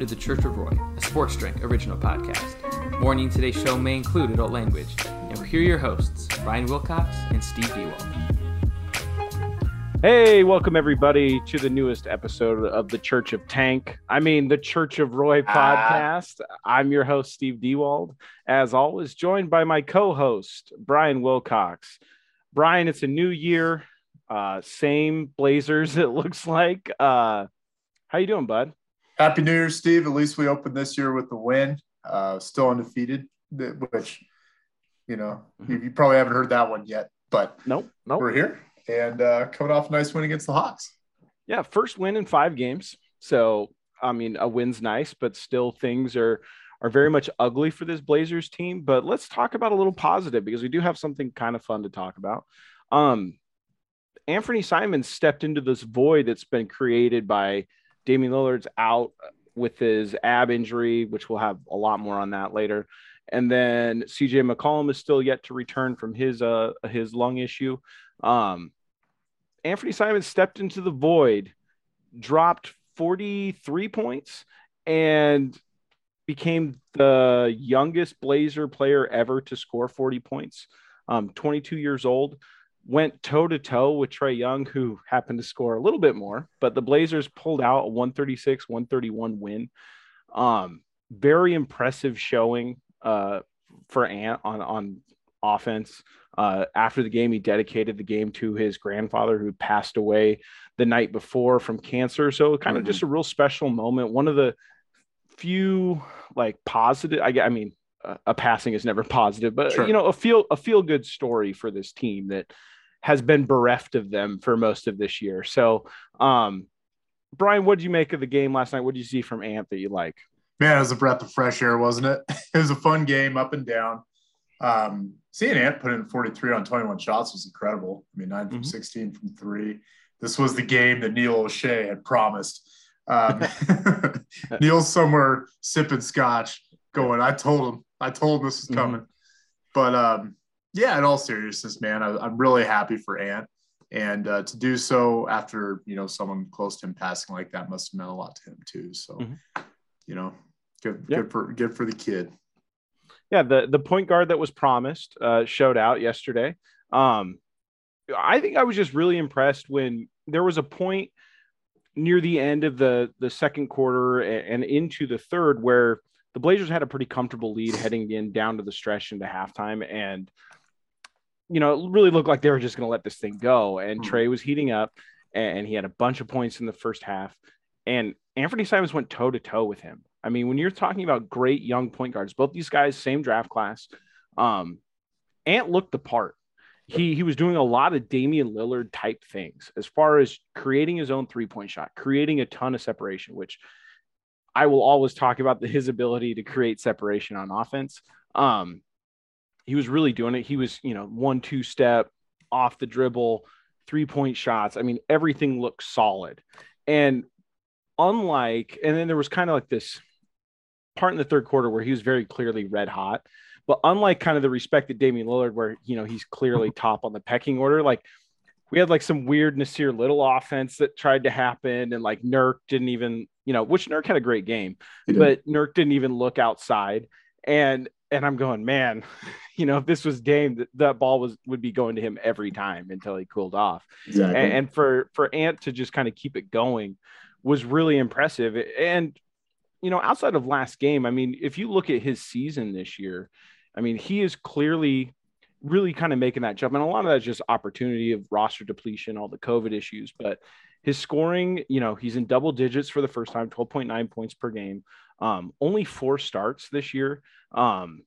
To the Church of Roy, a sports drink original podcast. Warning today's show may include adult language. Now, here are your hosts, Brian Wilcox and Steve Dewald. Hey, welcome everybody to the newest episode of the Church of Tank. I mean, the Church of Roy podcast. I'm your host, Steve Dewald, as always, joined by my co host, Brian Wilcox. Brian, it's a new year, uh, same Blazers, it looks like. Uh, how you doing, bud? Happy New Year, Steve. At least we opened this year with the win. Uh, still undefeated, which, you know, you, you probably haven't heard that one yet, but Nope, nope. we're here and uh, coming off a nice win against the Hawks. Yeah, first win in five games. So, I mean, a win's nice, but still things are are very much ugly for this Blazers team. But let's talk about a little positive because we do have something kind of fun to talk about. Um, Anfernee Simons stepped into this void that's been created by Damian Lillard's out with his ab injury, which we'll have a lot more on that later. And then CJ McCollum is still yet to return from his uh his lung issue. Um, Anfernee Simon stepped into the void, dropped 43 points, and became the youngest Blazer player ever to score 40 points. Um, 22 years old, went toe to toe with Trae Young, who happened to score a little bit more, but the Blazers pulled out a 136 131 win. Um, very impressive showing uh, for Ant on, on offense. Uh, after the game, he dedicated the game to his grandfather who passed away the night before from cancer. So, kind of just a real special moment. One of the few like positive, I, I mean, a passing is never positive, but Sure. you know, a feel a feel good story for this team that has been bereft of them for most of this year. So, um, Brian, what did you make of the game last night? What did you see from Ant that you like? Man, it was a breath of fresh air, wasn't it? It was a fun game, up and down. Um, seeing Ant put in 43 on 21 shots was incredible. I mean, 9 from Mhm. 16 from three. This was the game that Neil Olshey had promised. Um, Neil's somewhere sipping scotch, going, I told him, I told him this was Mhm. coming. But um, yeah, in all seriousness, man, I, I'm really happy for Ant. And uh, to do so after, you know, someone close to him passing like that must have meant a lot to him too. So, Mhm. you know, good, Yeah. good for, good for the kid. yeah, the the point guard that was promised uh, showed out yesterday. Um, I think I was just really impressed when there was a point near the end of the the second quarter and into the third where the Blazers had a pretty comfortable lead heading in down to the stretch into halftime, and you know it really looked like they were just going to let this thing go. And Mhm. Trae was heating up, and he had a bunch of points in the first half, and Anfernee Simons went toe to toe with him. I mean, when you're talking about great young point guards, both these guys, same draft class, um, Ant looked the part. he he was doing a lot of Damian Lillard type things as far as creating his own three point shot, creating a ton of separation, which I will always talk about the, his ability to create separation on offense. Um, he was really doing it. He was, you know, one two step off the dribble, three point shots. I mean, everything looked solid. And unlike, and then there was kind of like this part in the third quarter where he was very clearly red hot. But unlike kind of the respected Damian Lillard, where you know he's clearly top on the pecking order, like we had like some weird Nassir Little offense that tried to happen, and like Nurk didn't even, you know, which Nurk had a great game, but Nurk didn't even look outside. And and I'm going, man, you know, if this was Dame, that, that ball was would be going to him every time until he cooled off. Exactly. And, and for for Ant to just kind of keep it going was really impressive. And you know, outside of last game, I mean, if you look at his season this year, I mean, he is clearly really kind of making that jump. And a lot of that's just opportunity of roster depletion, all the COVID issues. But his scoring, you know, he's in double digits for the first time, 12.9 points per game. Um, only four starts this year. Um,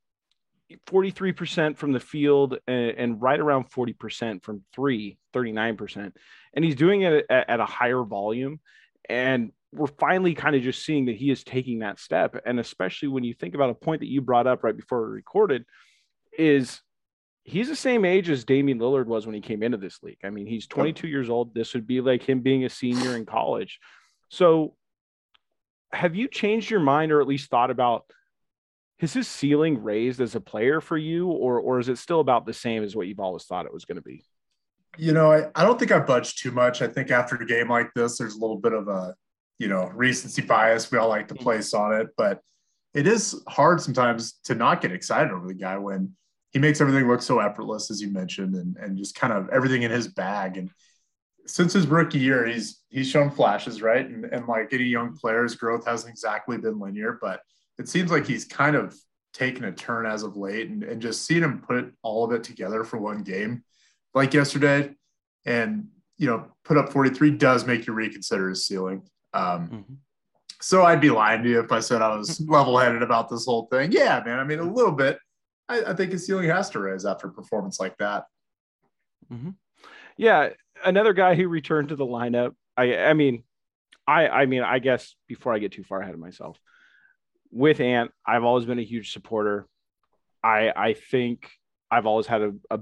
43% from the field and, and, right around 40% from three, 39%. And he's doing it at, at a higher volume. And we're finally kind of just seeing that he is taking that step. And especially when you think about a point that you brought up right before we recorded, is he's the same age as Damian Lillard was when he came into this league. I mean, he's 22 years old. This would be like him being a senior in college. So have you changed your mind or at least thought about is his ceiling raised as a player for you or or is it still about the same as what you've always thought it was going to be? You know, I, I don't think I budged too much. I think after a game like this, there's a little bit of a you know, recency bias. We all like to mm-hmm. place on it, but it is hard sometimes to not get excited over the guy when he makes everything look so effortless, as you mentioned, and, and just kind of everything in his bag. And since his rookie year, he's he's shown flashes, right? And, and like any young player's growth hasn't exactly been linear, but it seems like he's kind of taken a turn as of late and, and just seeing him put all of it together for one game like yesterday and you know put up 43 does make you reconsider his ceiling um, mm-hmm. So I'd be lying to you if I said I was level headed about this whole thing. Yeah, man. I mean, a little bit. I, I think his ceiling has to raise after a performance like that. Mm-hmm. Yeah, another guy who returned to the lineup. I, I mean, I, I mean, I guess before I get too far ahead of myself, with Ant, I've always been a huge supporter. I, I think I've always had a, a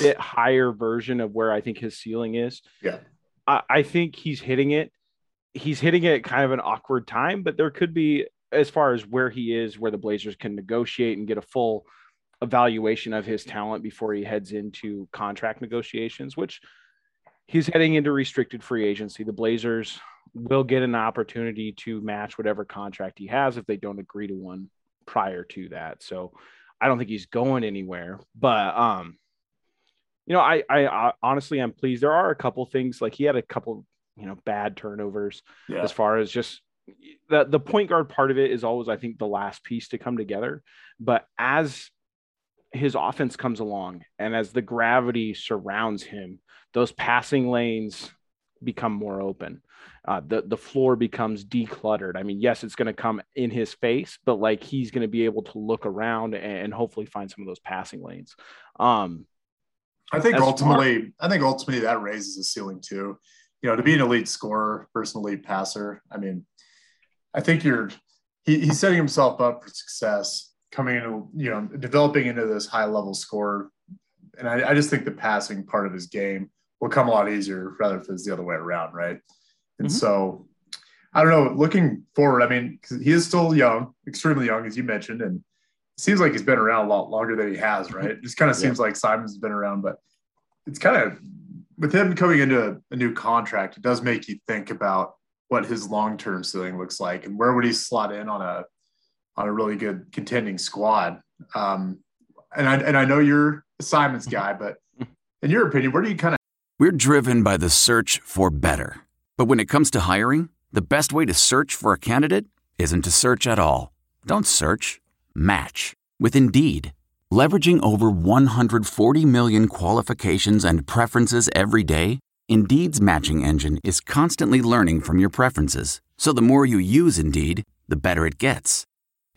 bit higher version of where I think his ceiling is. Yeah. I, I think he's hitting it he's hitting it kind of an awkward time, but there could be as far as where he is, where the Blazers can negotiate and get a full evaluation of his talent before he heads into contract negotiations, which he's heading into restricted free agency. The Blazers will get an opportunity to match whatever contract he has if they don't agree to one prior to that. So I don't think he's going anywhere, but um you know, I, I, I honestly I'm pleased. There are a couple things like he had a couple you know bad turnovers yeah. as far as just the the point guard part of it is always I think the last piece to come together. But as his offense comes along and as the gravity surrounds him, those passing lanes become more open. Uh, the the floor becomes decluttered. I mean, yes, it's going to come in his face, but like he's going to be able to look around and, hopefully find some of those passing lanes. Um, I think ultimately, far- I think ultimately that raises the ceiling too you know, to be an elite scorer, person elite passer. I mean, I think you're he, he's setting himself up for success coming into you know developing into this high level scorer. And I, I just think the passing part of his game will come a lot easier rather if it's the other way around, right? And mm-hmm. so I don't know. Looking forward, I mean, he is still young, extremely young, as you mentioned, and it seems like he's been around a lot longer than he has, right? It just kind of seems like Simon's been around, but it's kind of with him coming into a new contract, it does make you think about what his long term ceiling looks like and where would he slot in on a on a really good contending squad. Um, and I and I know you're a Simons guy, but in your opinion, where do you kind of? We're driven by the search for better, but when it comes to hiring, the best way to search for a candidate isn't to search at all. Don't search. Match with Indeed. Leveraging over 140 million qualifications and preferences every day, Indeed's matching engine is constantly learning from your preferences. So the more you use Indeed, the better it gets.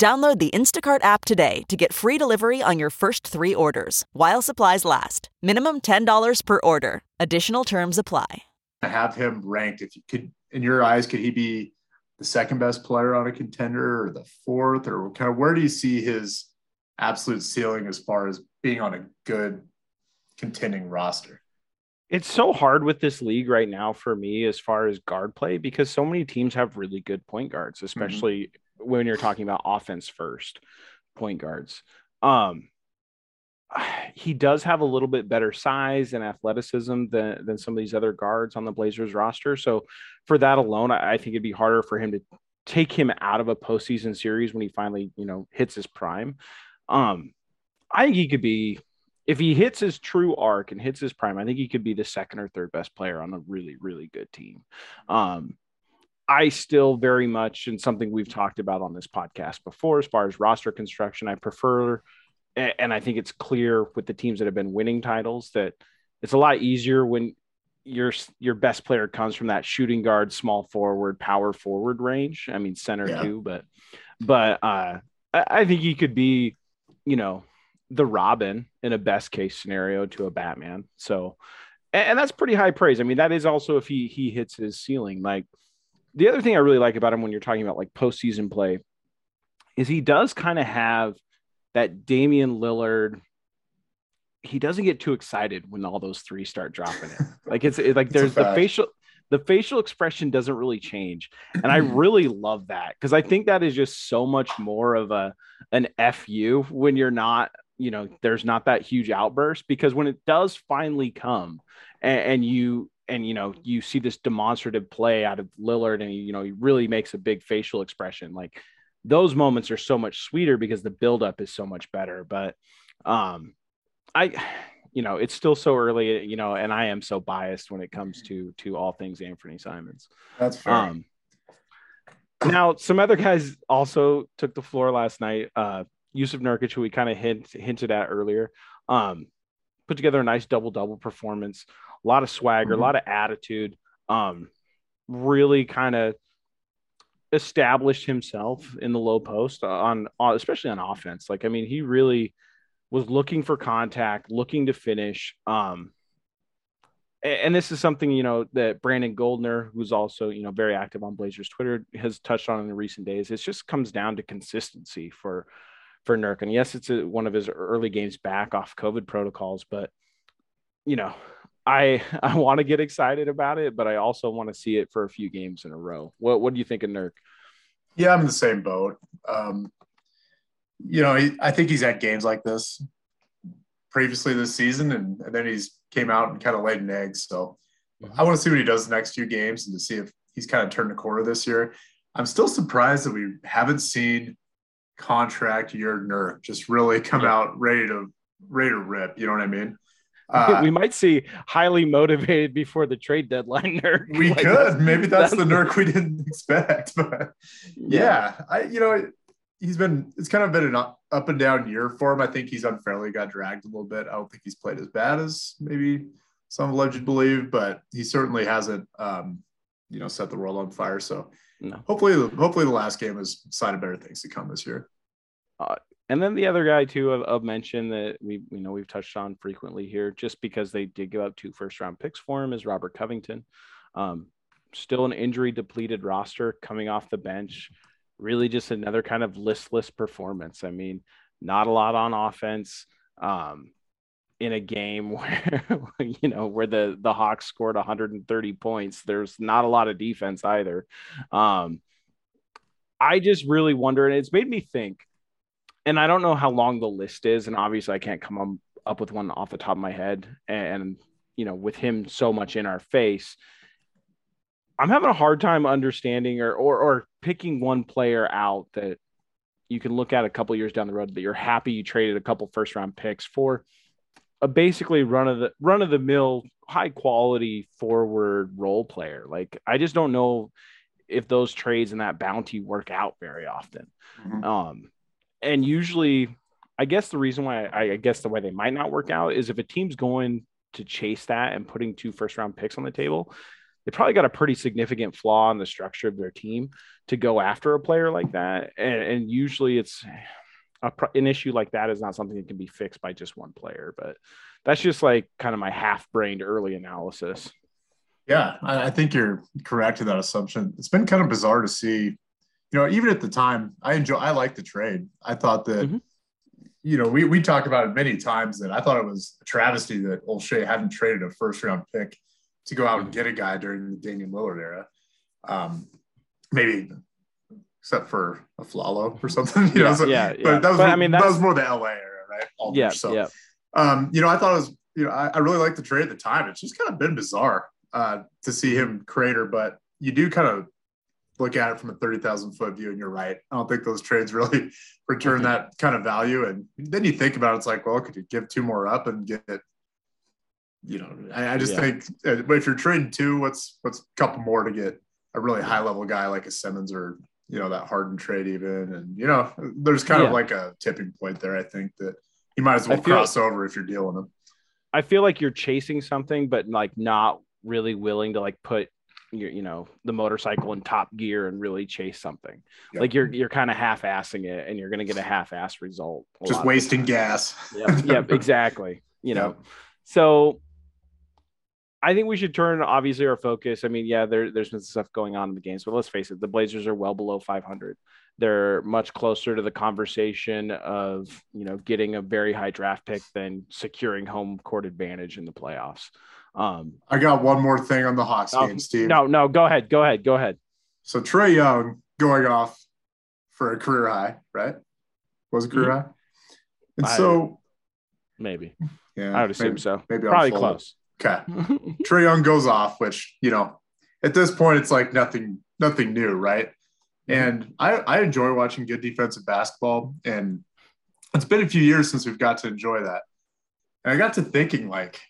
Download the Instacart app today to get free delivery on your first three orders while supplies last. Minimum $10 per order. Additional terms apply. Have him ranked. If you could, in your eyes, could he be the second best player on a contender or the fourth, or kind of where do you see his absolute ceiling as far as being on a good contending roster? It's so hard with this league right now for me as far as guard play because so many teams have really good point guards, mm-hmm. especially. Mm-hmm when you're talking about offense first point guards. Um, he does have a little bit better size and athleticism than, than some of these other guards on the Blazers roster. So for that alone, I, I think it'd be harder for him to take him out of a postseason series when he finally, you know, hits his prime. Um, I think he could be, if he hits his true arc and hits his prime, I think he could be the second or third best player on a really, really good team. Um, I still very much, and something we've talked about on this podcast before, as far as roster construction, I prefer, and I think it's clear with the teams that have been winning titles that it's a lot easier when your your best player comes from that shooting guard, small forward, power forward range. I mean center yeah. too, but but uh, I think he could be, you know, the Robin in a best case scenario to a Batman. So, and, and that's pretty high praise. I mean, that is also if he he hits his ceiling, like the other thing I really like about him when you're talking about like postseason play is he does kind of have that Damian Lillard. He doesn't get too excited when all those three start dropping it. Like it's it, like there's the facial the facial expression doesn't really change. And I really love that because I think that is just so much more of a an FU when you're not, you know, there's not that huge outburst because when it does finally come and, and you and you know you see this demonstrative play out of Lillard, and you know he really makes a big facial expression. Like those moments are so much sweeter because the buildup is so much better. But um, I, you know, it's still so early, you know, and I am so biased when it comes to to all things Anfernee Simons. That's fair. Um, now, some other guys also took the floor last night. Uh, Jusuf Nurkic, who we kind of hint, hinted at earlier, um, put together a nice double double performance a lot of swagger, mm-hmm. a lot of attitude. Um, really kind of established himself in the low post on, on, especially on offense. Like, I mean, he really was looking for contact, looking to finish. Um, and this is something you know that Brandon Goldner, who's also you know very active on Blazers Twitter, has touched on in the recent days. It just comes down to consistency for for Nurk. And yes, it's a, one of his early games back off COVID protocols, but you know I I want to get excited about it, but I also want to see it for a few games in a row. What what do you think of Nurk? Yeah, I'm in the same boat. Um, you know, he, I think he's had games like this previously this season, and, and then he's came out and kind of laid an egg. So mm-hmm. I want to see what he does the next few games and to see if he's kind of turned the corner this year. I'm still surprised that we haven't seen contract year Nurk just really come yeah. out ready to ready to rip. You know what I mean? Uh, we might see highly motivated before the trade deadline Nurk. We like could. Maybe that's, that's the nerd we didn't expect. But yeah, yeah, I you know he's been it's kind of been an up and down year for him. I think he's unfairly got dragged a little bit. I don't think he's played as bad as maybe some alleged believe, but he certainly hasn't um, you know set the world on fire. So no. hopefully, hopefully the last game is sign of better things to come this year. Uh, and then the other guy too of, of mention that we you know we've touched on frequently here, just because they did give up two first round picks for him, is Robert Covington. Um, still an injury depleted roster coming off the bench. Really, just another kind of listless performance. I mean, not a lot on offense. Um, in a game where you know where the the Hawks scored 130 points. There's not a lot of defense either. Um, I just really wonder, and it's made me think. And I don't know how long the list is, and obviously I can't come up with one off the top of my head. And you know, with him so much in our face, I'm having a hard time understanding or or, or picking one player out that you can look at a couple years down the road that you're happy you traded a couple first round picks for a basically run of the run of the mill high quality forward role player. Like I just don't know if those trades and that bounty work out very often. Mm-hmm. Um, and usually, I guess the reason why I, I, guess the way they might not work out is if a team's going to chase that and putting two first round picks on the table, they probably got a pretty significant flaw in the structure of their team to go after a player like that. And, and usually it's a, an issue like that is not something that can be fixed by just one player. But that's just like kind of my half brained early analysis. Yeah, I think you're correct in that assumption. It's been kind of bizarre to see, you know, even at the time, I enjoy, I like the trade. I thought that, mm-hmm. you know, we, we talked about it many times that I thought it was a travesty that Olshey hadn't traded a first round pick to go out and get a guy during the Damian Lillard era. Um, maybe except for a Flalo or something, you yeah, know. So, yeah, yeah. But that was, but, I mean, that was more the LA era, right? Aldridge, yeah. So, yeah. Um, you know, I thought it was, you know, I, I really liked the trade at the time. It's just kind of been bizarre uh, to see him crater, but you do kind of look at it from a 30,000 foot view and you're right. I don't think those trades really return mm-hmm. that kind of value. And then you think about it, it's like, well, could you give two more up and get you know, I, I just yeah. think uh, if you're trading two, what's, what's a couple more to get a really high level guy like a Simmons or, you know, that Harden trade even. And, you know, there's kind yeah. of like a tipping point there. I think that you might as well cross over if you're dealing them. I feel like you're chasing something, but like not really willing to like put your, you know, the motorcycle in top gear and really chase something. Yep. Like you're you're kind of half assing it, and you're going to get a half ass result. Just wasting gas. Yep, yep, exactly. You know, yep. so I think we should turn obviously our focus. I mean, yeah, there, there's been stuff going on in the games, but let's face it, the Blazers are well below 500. They're much closer to the conversation of you know getting a very high draft pick than securing home court advantage in the playoffs. Um, I got one more thing on the Hawks oh, game, Steve. No, no, go ahead, go ahead, go ahead. So Trae Young going off for a career high, right? Was a career mm-hmm. high, and I, so maybe, yeah, I would assume maybe, so. Maybe probably close. Okay. Trae Young goes off, which, you know, at this point it's like nothing, nothing new, right? Mm-hmm. And I, I enjoy watching good defensive basketball. And it's been a few years since we've got to enjoy that. And I got to thinking, like,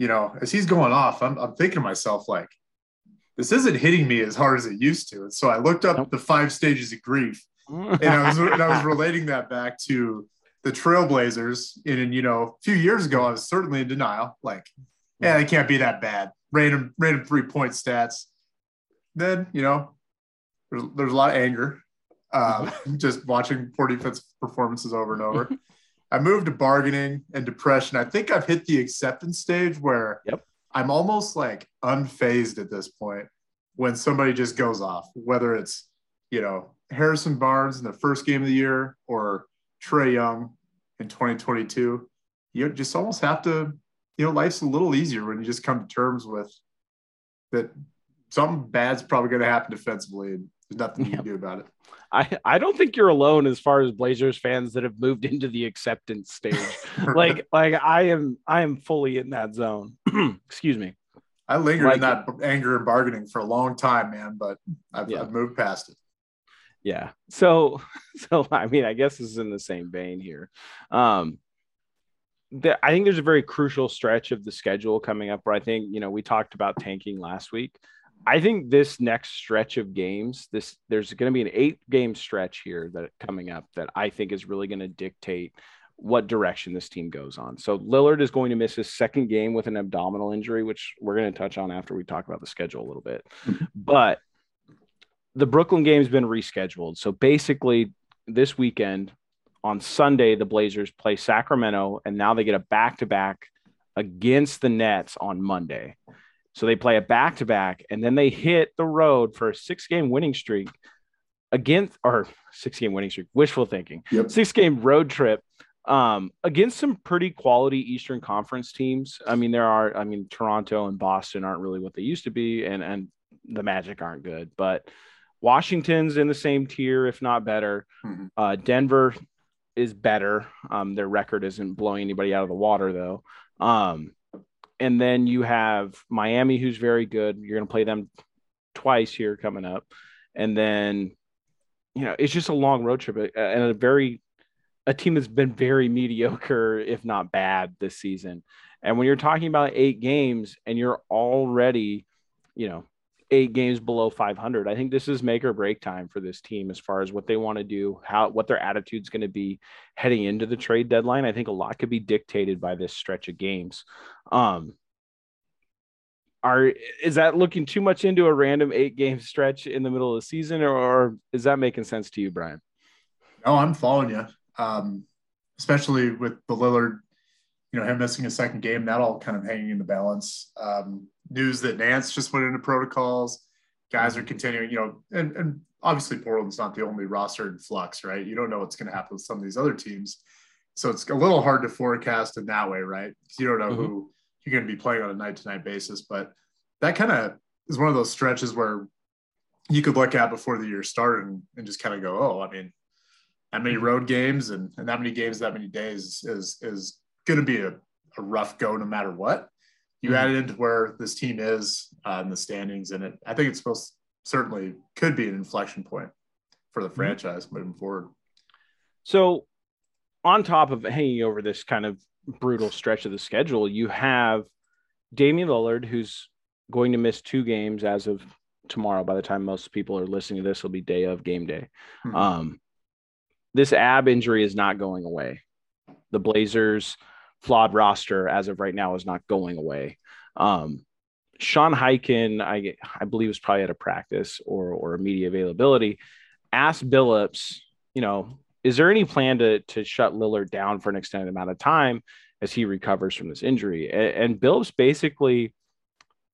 you know, as he's going off, I'm, I'm thinking to myself, like, this isn't hitting me as hard as it used to. And so I looked up nope. the five stages of grief and I was, and I was relating that back to the Trailblazers. And, you know, a few years ago, I was certainly in denial. Like, yeah, it can't be that bad. Random, random three point stats. Then you know, there's, there's a lot of anger. Uh, just watching poor defense performances over and over. I moved to bargaining and depression. I think I've hit the acceptance stage where yep. I'm almost like unfazed at this point when somebody just goes off, whether it's, you know, Harrison Barnes in the first game of the year or Trae Young in 2022. You just almost have to you know, life's a little easier when you just come to terms with that something bad's probably going to happen defensively and there's nothing you can do about it. I, I don't think you're alone as far as Blazers fans that have moved into the acceptance stage. like like I am I am fully in that zone. Excuse me. I lingered like, in that anger and bargaining for a long time, man, but I've, yeah. I've moved past it. Yeah. So so I mean I guess this is in the same vein here. Um the, I think there's a very crucial stretch of the schedule coming up where I think, you know, we talked about tanking last week. I think this next stretch of games, this there's going to be an eight game stretch here that coming up that I think is really going to dictate what direction this team goes on. So Lillard is going to miss his second game with an abdominal injury, which we're going to touch on after we talk about the schedule a little bit. but the Brooklyn game's been rescheduled. So basically this weekend, on Sunday, the Blazers play Sacramento, and now they get a back to back against the Nets on Monday. So they play a back to back, and then they hit the road for a six game winning streak against, or six game winning streak, wishful thinking, yep. six game road trip um, against some pretty quality Eastern Conference teams. I mean, there are, I mean, Toronto and Boston aren't really what they used to be, and and the Magic aren't good, but Washington's in the same tier, if not better. Mm-hmm. Uh, Denver is better. Um, their record isn't blowing anybody out of the water though. Um, and then you have Miami, who's very good. You're going to play them twice here coming up, and then you know it's just a long road trip and a very a team that's been very mediocre, if not bad, this season. And when you're talking about eight games and you're already, you know, eight games below 500. I think this is make or break time for this team as far as what they want to do, how what their attitude's going to be heading into the trade deadline. I think a lot could be dictated by this stretch of games. Um, are is that looking too much into a random eight game stretch in the middle of the season, or, or is that making sense to you, Brian? No, I'm following you. Um, especially with the Lillard, you know, him missing a second game, that all kind of hanging in the balance. Um, news that Nance just went into protocols. Guys are continuing, you know, and, and obviously Portland's not the only roster in flux, right? You don't know what's going to happen with some of these other teams. So it's a little hard to forecast in that way, right? Because you don't know mm-hmm. who you're going to be playing on a night to night basis. But that kind of is one of those stretches where you could look at before the year started and, and just kind of go, oh, I mean, that many road games and, and that many games, that many days is is going to be a, a rough go no matter what you mm-hmm. add it into where this team is uh, in the standings, and it I think it's supposed certainly could be an inflection point for the mm-hmm. franchise mm-hmm. moving forward. So, on top of hanging over this kind of brutal stretch of the schedule, you have Damian Lillard, who's going to miss two games as of tomorrow. By the time most people are listening to this, it'll be day of game day. Mm-hmm. Um, this ab injury is not going away. The Blazers flawed roster as of right now is not going away. Um, Sean Highkin, I I believe, was probably at a practice or or a media availability. Asked Billups, you know, is there any plan to to shut Lillard down for an extended amount of time as he recovers from this injury? And, and Billups basically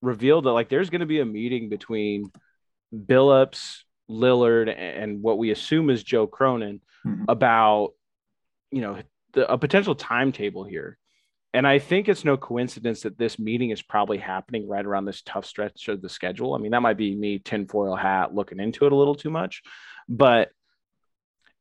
revealed that like there's going to be a meeting between Billups, Lillard, and what we assume is Joe Cronin mm-hmm. about you know the, a potential timetable here. And I think it's no coincidence that this meeting is probably happening right around this tough stretch of the schedule. I mean, that might be me tinfoil hat looking into it a little too much, but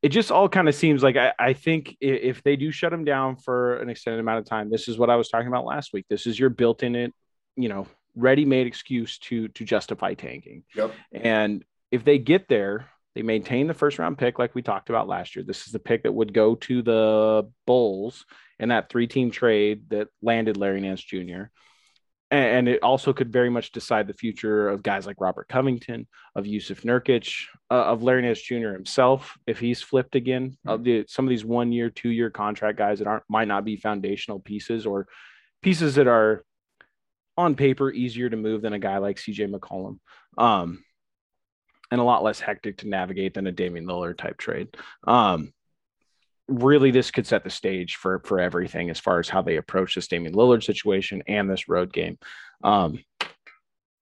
it just all kind of seems like I, I think if they do shut him down for an extended amount of time, this is what I was talking about last week. This is your built-in it, you know, ready-made excuse to to justify tanking. Yep. And if they get there, they maintain the first round pick, like we talked about last year. This is the pick that would go to the Bulls in that three team trade that landed Larry Nance Jr. And it also could very much decide the future of guys like Robert Covington, of Jusuf Nurkic, uh, of Larry Nance Jr. himself, if he's flipped again. Mm-hmm. Of the some of these one year, two year contract guys that aren't might not be foundational pieces or pieces that are on paper easier to move than a guy like CJ McCollum. Um, and a lot less hectic to navigate than a Damian Lillard type trade. Um, really, this could set the stage for for everything as far as how they approach this Damian Lillard situation and this road game. Um,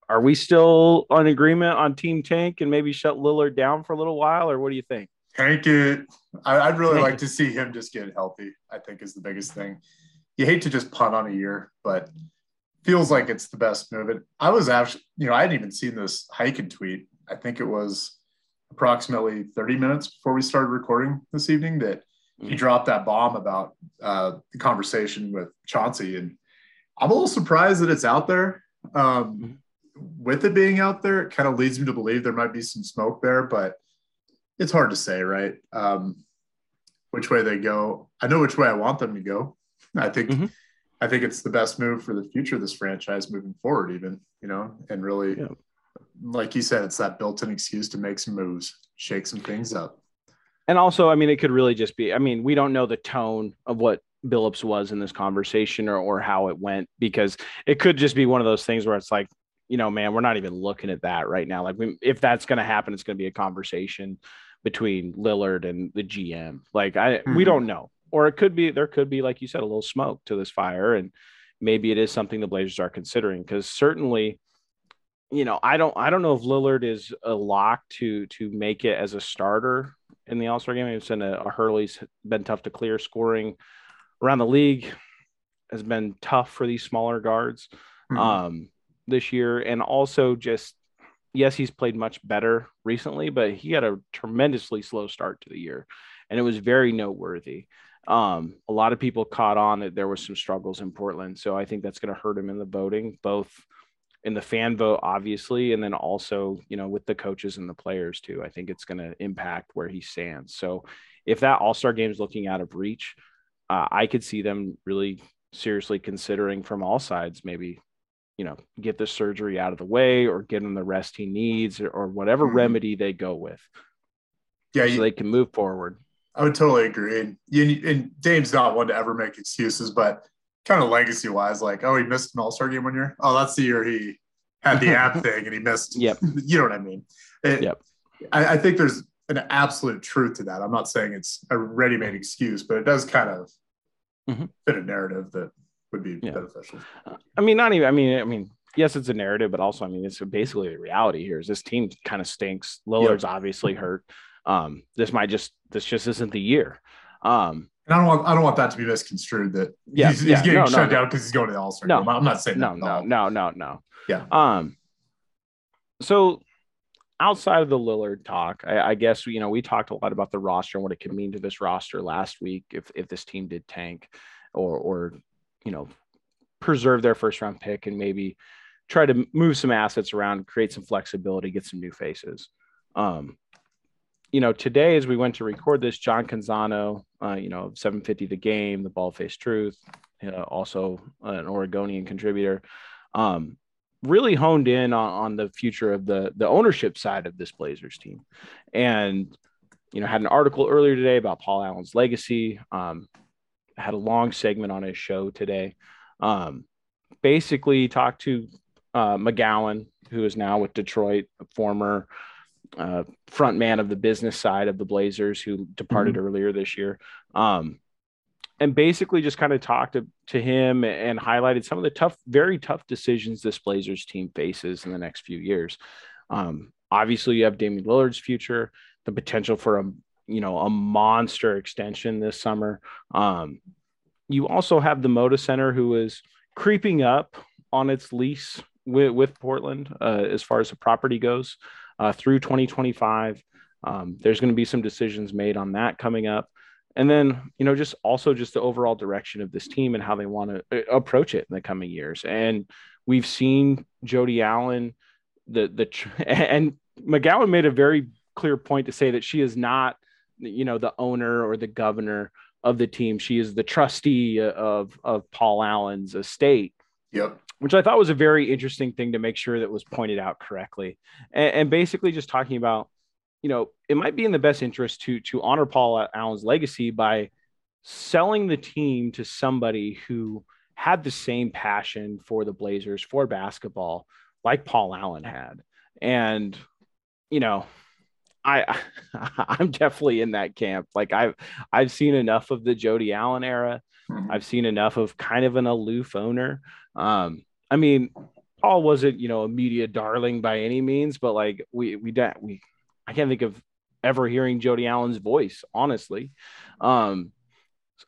are we still on agreement on Team Tank and maybe shut Lillard down for a little while, or what do you think? Tank it. I, would really like to see him just get healthy. I think is the biggest thing. You hate to just punt on a year, but feels like it's the best move. And I was actually, you know, I hadn't even seen this Highkin tweet I think it was approximately 30 minutes before we started recording this evening that he mm. dropped that bomb about uh, the conversation with Chauncey. And I'm a little surprised that it's out there. Um, mm. with it being out there, it kind of leads me to believe there might be some smoke there, but it's hard to say, right? Um, which way they go. I know which way I want them to go. I think mm-hmm. I think it's the best move for the future of this franchise moving forward, even, you know, and really yeah like you said, it's that built-in excuse to make some moves, shake some things up. And also, I mean, it could really just be, I mean, we don't know the tone of what Billups was in this conversation or, or how it went because it could just be one of those things where it's like, you know, man, we're not even looking at that right now. Like, we, if that's going to happen, it's going to be a conversation between Lillard and the GM. Like, I, mm-hmm. we don't know. Or it could be, there could be, like you said, a little smoke to this fire. And maybe it is something the Blazers are considering because certainly you know, I don't I don't know if Lillard is a lock to to make it as a starter in the All Star game. We've seen a, a Hurley's been tough to clear. Scoring around the league has been tough for these smaller guards mm-hmm. um, this year, and also just yes, he's played much better recently, but he had a tremendously slow start to the year, and it was very noteworthy. Um, a lot of people caught on that there was some struggles in Portland, so I think that's going to hurt him in the voting, both in the fan vote, obviously, and then also, you know, with the coaches and the players too. I think it's going to impact where he stands. So, if that All Star game is looking out of reach, uh, I could see them really seriously considering from all sides, maybe, you know, get the surgery out of the way or get him the rest he needs or, or whatever mm-hmm. remedy they go with. Yeah, so you, they can move forward. I would totally agree. And, and Dame's not one to ever make excuses, but kind of legacy wise, like, oh, he missed an All Star game one year. Oh, that's the year he had the app thing and he missed. Yep. You know what I mean? It, yep. I, I, think there's an absolute truth to that. I'm not saying it's a ready made excuse, but it does kind of mm-hmm. fit a narrative that would be yeah. beneficial. I mean, not even, I mean, I mean, yes, it's a narrative, but also, I mean, it's basically the reality here is this team kind of stinks. Lillard's yep. obviously hurt. Um, this might just, this just isn't the year. Um, and I don't want I don't want that to be misconstrued that yeah, he's, yeah, he's getting no, shut no, down because he's going to the All Star no, game. I'm not saying no, no, no, no, no. Yeah. Um. So outside of the Lillard talk, I, I, guess you know we talked a lot about the roster and what it could mean to this roster last week if if this team did tank, or or you know preserve their first round pick and maybe try to move some assets around, create some flexibility, get some new faces. Um, you know, today as we went to record this, John Canzano, uh, you know, 750 the game, the Bald Faced Truth, you know, also an Oregonian contributor, um, really honed in on, on the future of the the ownership side of this Blazers team, and you know, had an article earlier today about Paul Allen's legacy. Um, had a long segment on his show today. Um, basically, talked to uh, McGowan, who is now with Detroit, a former uh, front man of the business side of the Blazers who departed mm-hmm. earlier this year. Um, and basically just kind of talked to, to him and highlighted some of the tough, very tough decisions this Blazers team faces in the next few years. Um, obviously, you have Damian Lillard's future, the potential for a you know a monster extension this summer. Um, you also have the Moda Center, who is creeping up on its lease with, with Portland uh, as far as the property goes uh, through 2025. Um, there's going to be some decisions made on that coming up. And then, you know, just also just the overall direction of this team and how they want to uh, approach it in the coming years. And we've seen Jody Allen, the the and McGowan made a very clear point to say that she is not, you know, the owner or the governor of the team. She is the trustee of of Paul Allen's estate. Yep which I thought was a very interesting thing to make sure that was pointed out correctly. And, and, basically just talking about, you know, it might be in the best interest to to honor Paul Allen's legacy by selling the team to somebody who had the same passion for the Blazers for basketball like Paul Allen had. And you know, I I'm definitely in that camp. Like I've I've seen enough of the Jody Allen era. Mm-hmm. I've seen enough of kind of an aloof owner. Um, I mean, Paul wasn't, you know, a media darling by any means, but like we we we I can't think of ever hearing Jody Allen's voice, honestly. Um,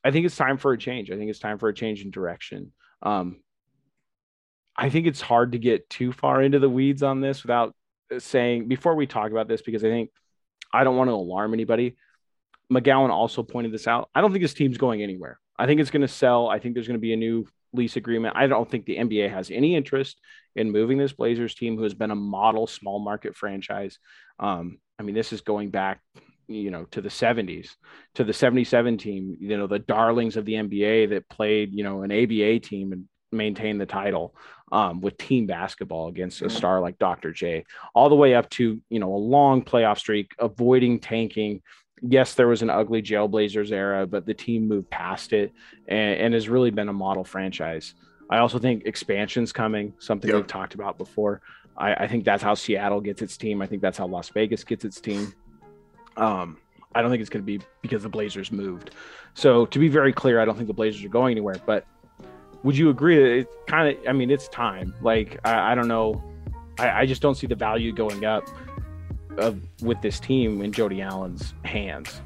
I think it's time for a change. I think it's time for a change in direction. Um, I think it's hard to get too far into the weeds on this without saying before we talk about this because I think I don't want to alarm anybody. McGowan also pointed this out. I don't think this team's going anywhere. I think it's going to sell. I think there's going to be a new lease agreement. I don't think the NBA has any interest in moving this Blazers team, who has been a model small market franchise. Um, I mean, this is going back, you know, to the 70s, to the 77 team, you know, the darlings of the NBA that played, you know, an ABA team and maintained the title um, with team basketball against a star like Dr. J, all the way up to, you know, a long playoff streak, avoiding tanking, yes, there was an ugly Jailblazers era, but the team moved past it and, and has really been a model franchise. I also think expansion's coming, something yep. we've talked about before. I, I, think that's how Seattle gets its team. I think that's how Las Vegas gets its team. Um, I don't think it's going to be because the Blazers moved. So to be very clear, I don't think the Blazers are going anywhere. But would you agree that it's kind of? I mean, it's time. Like I, I don't know. I, I just don't see the value going up of with this team in Jody Allen's hands.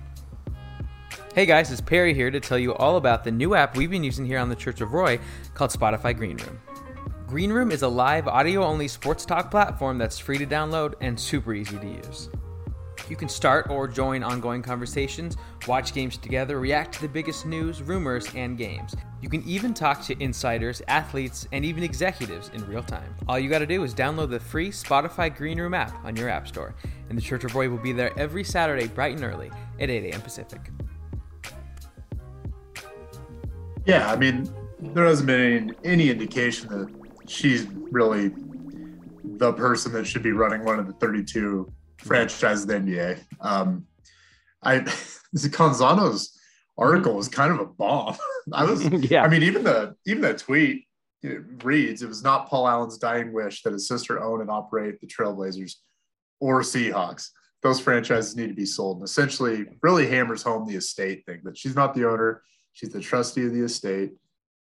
Hey guys, it's Perry here to tell you all about the new app we've been using here on the Church of Roy called Spotify Green Room. Green Room is a live audio only sports talk platform that's free to download and super easy to use. You can start or join ongoing conversations, watch games together, react to the biggest news, rumors, and games. You can even talk to insiders, athletes, and even executives in real time. All you gotta do is download the free Spotify Green Room app on your App Store, and the Church of Roy will be there every Saturday bright and early at 8 a.m. Pacific. Yeah, I mean, there hasn't been any, indication that she's really the person that should be running one of the 32 franchises of the NBA. Um, I Canzano's article was kind of a bomb. I was, yeah. I mean, even the even the tweet reads, "It was not Paul Allen's dying wish that his sister own and operate the Trailblazers or Seahawks. Those franchises need to be sold." And essentially, really hammers home the estate thing that she's not the owner; she's the trustee of the estate.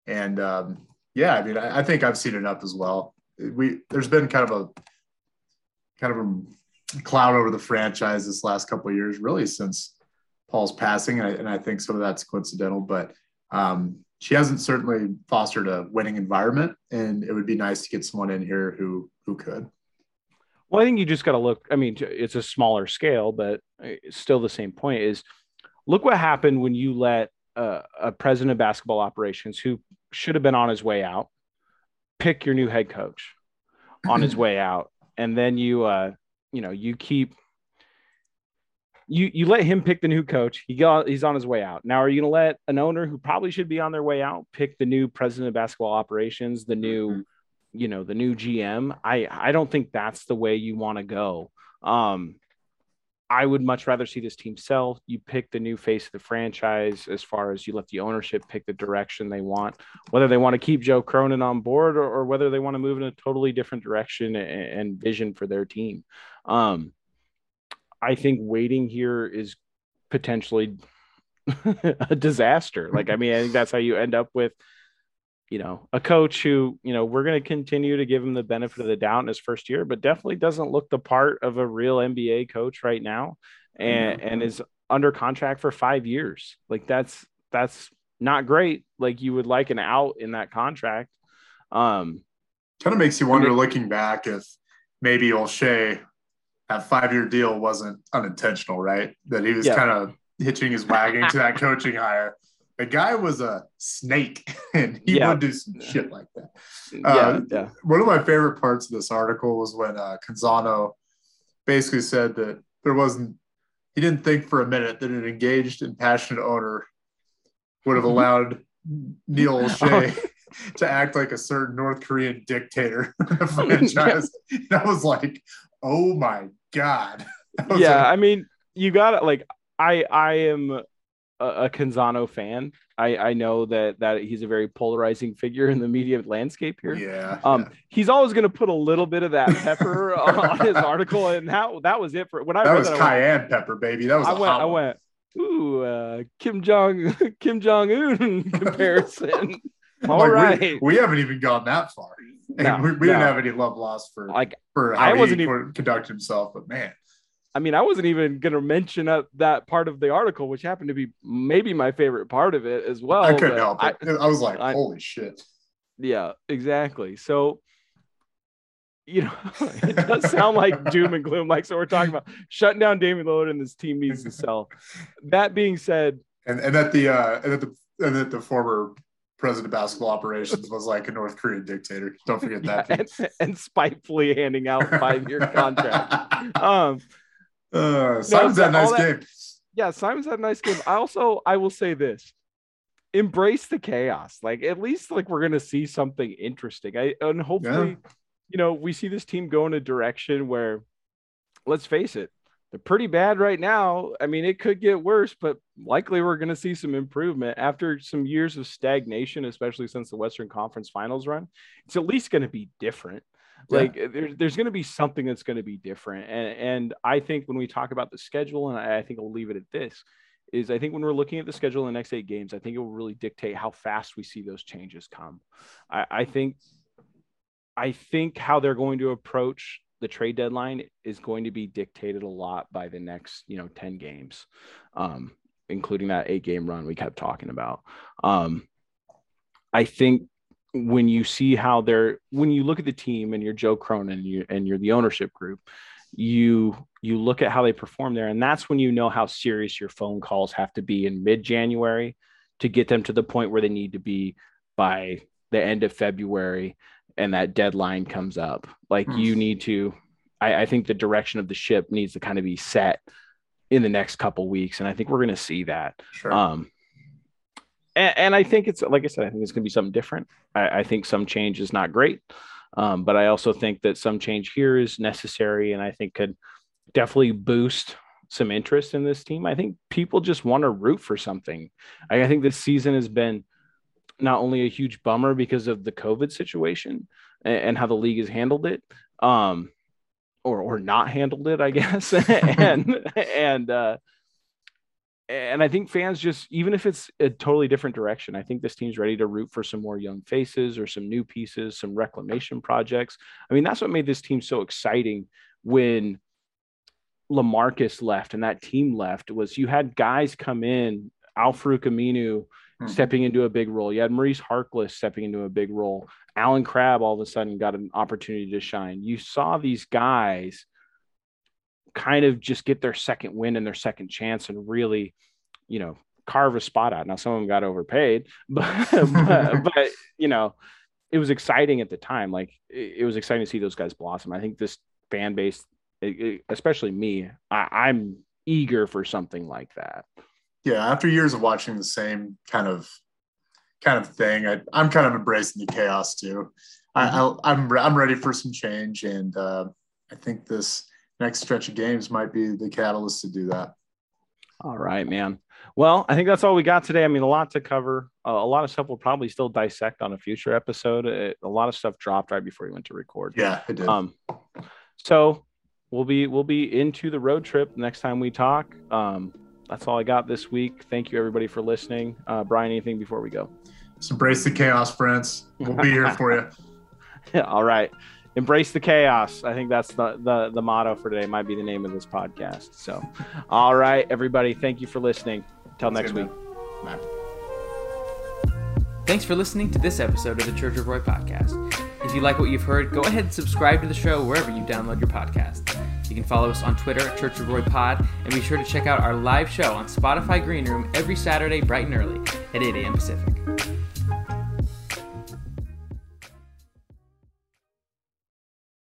And um, yeah, I mean, I, I, think I've seen enough as well. We there's been kind of a kind of a cloud over the franchise this last couple of years, really since Paul's passing, and I, and I, think some of that's coincidental, but um, she hasn't certainly fostered a winning environment, and it would be nice to get someone in here who who could. Well, I think you just got to look. I mean, it's a smaller scale, but still the same point. Is look what happened when you let uh, a president of basketball operations who should have been on his way out. Pick your new head coach on his way out, and then you, uh, you know, you keep you you let him pick the new coach. He got he's on his way out. Now, are you going to let an owner who probably should be on their way out pick the new president of basketball operations, the new, mm-hmm. you know, the new GM? I I don't think that's the way you want to go. Um, I would much rather see this team sell. You pick the new face of the franchise as far as you let the ownership pick the direction they want, whether they want to keep Joe Cronin on board or, or whether they want to move in a totally different direction and, and vision for their team. Um, I think waiting here is potentially a disaster. Like, I mean, I think that's how you end up with you know, a coach who, you know, we're going to continue to give him the benefit of the doubt in his first year, but definitely doesn't look the part of a real NBA coach right now and, and is under contract for five years. Like that's, that's not great. Like you would like an out in that contract. Um, kind of makes you wonder looking back if maybe Olshey, that five year deal wasn't unintentional, right? That he was yeah. kind of hitching his wagon to that coaching hire the guy was a snake and he yeah. would do some shit like that. Yeah, uh, yeah. One of my favorite parts of this article was when uh, Canzano basically said that there wasn't, he didn't think for a minute that an engaged and passionate owner would have allowed Neil Olshey to act like a certain North Korean dictator in the franchise. that was like, oh my God. Yeah. Like, I mean, you got it. Like, I, I am a, a Canzano fan. I, I know that that he's a very polarizing figure in the media landscape here. Yeah. Um, yeah. he's always going to put a little bit of that pepper on his article, and that that was it for when I that was that, cayenne went, pepper, baby. That was I went. I went. Ooh, uh, Kim Jong Kim Jong Un comparison. All like right, we, we, haven't even gone that far. No, we, we no. didn't have any love lost for like for how I wasn't he even conduct himself, but man, I mean, I wasn't even going to mention up that part of the article, which happened to be maybe my favorite part of it as well. I couldn't help it. I, I was like, I, holy shit. Yeah, exactly. So, you know, it does sound like doom and gloom. Like, so we're talking about shutting down Damian Lillard and this team needs to sell. That being said, and, and that the, uh, and that the, and that the former president of basketball operations was like a North Korean dictator. Don't forget that. Yeah, and, and, spitefully handing out five year contracts. Um, uh, Simons no, had a nice game. Yeah, Simons had a nice game. I also I will say this: embrace the chaos. Like at least like we're gonna see something interesting. I and hopefully, yeah. you know, we see this team go in a direction where, let's face it, they're pretty bad right now. I mean, it could get worse, but likely we're going to see some improvement after some years of stagnation, especially since the Western Conference Finals run. It's at least going to be different. Like eh, there's there's going to be something that's going to be different, and and I think when we talk about the schedule, and I, I think I'll leave it at this, is I think when we're looking at the schedule in the next eight games, I think it will really dictate how fast we see those changes come. I, I think I think how they're going to approach the trade deadline is going to be dictated a lot by the next, you know, 10 games, um, including that eight game run we kept talking about. Um, I think when you see how they're, when you look at the team and you're Joe Cronin and, you, and you're the ownership group, you you look at how they perform there and that's when you know how serious your phone calls have to be in mid-january to get them to the point where they need to be by the end of february and that deadline comes up. Like mm. you need to, I, I, think the direction of the ship needs to kind of be set in the next couple weeks, and I think we're going to see that. Sure. Um, and, and, I think it's like I said, I think it's going to be something different. I, I, think some change is not great, um, but I also think that some change here is necessary, and I think could definitely boost some interest in this team. I think people just want to root for something. I, I think this season has been not only a huge bummer because of the COVID situation and, and how the league has handled it, um, or or not handled it, I guess, and and uh, and I think fans just even if it's a totally different direction, I think this team's ready to root for some more young faces or some new pieces, some reclamation projects. I mean, that's what made this team so exciting when LaMarcus left and that team left was you had guys come in, Al-Farouq Aminu mm-hmm. stepping into a big role. You had Maurice Harkless stepping into a big role. Allen Crabbe all of a sudden got an opportunity to shine. You saw these guys kind of just get their second win and their second chance and really, you know, carve a spot out. Now some of them got overpaid, but but, but you know, it was exciting at the time. Like it, it, was exciting to see those guys blossom. I think this fan base, especially me, I, I'm eager for something like that yeah, after years of watching the same kind of kind of thing, I, am kind of embracing the chaos too. Mm-hmm. I, am I'm, I'm ready for some change, and uh, I think this next stretch of games might be the catalyst to do that. All right, man. Well, I think that's all we got today. I mean, a lot to cover. Uh, a lot of stuff we'll probably still dissect on a future episode. It, a lot of stuff dropped right before we went to record. Yeah, it did. Um, so we'll be we'll be into the road trip next time we talk. Um, that's all I got this week. Thank you, everybody, for listening. Uh, Brian, anything before we go? Just embrace the chaos, friends. We'll be here for you. yeah, all right. Embrace the chaos. I think that's the, the, the motto for today. Might be the name of this podcast. So, all right, everybody. Thank you for listening. Until next week. Thanks for listening to this episode of the Church of Roy podcast. If you like what you've heard, go ahead and subscribe to the show wherever you download your podcast. You can follow us on Twitter at Church of Roy Pod, and be sure to check out our live show on Spotify Green Room every Saturday bright and early at 8 a.m. Pacific.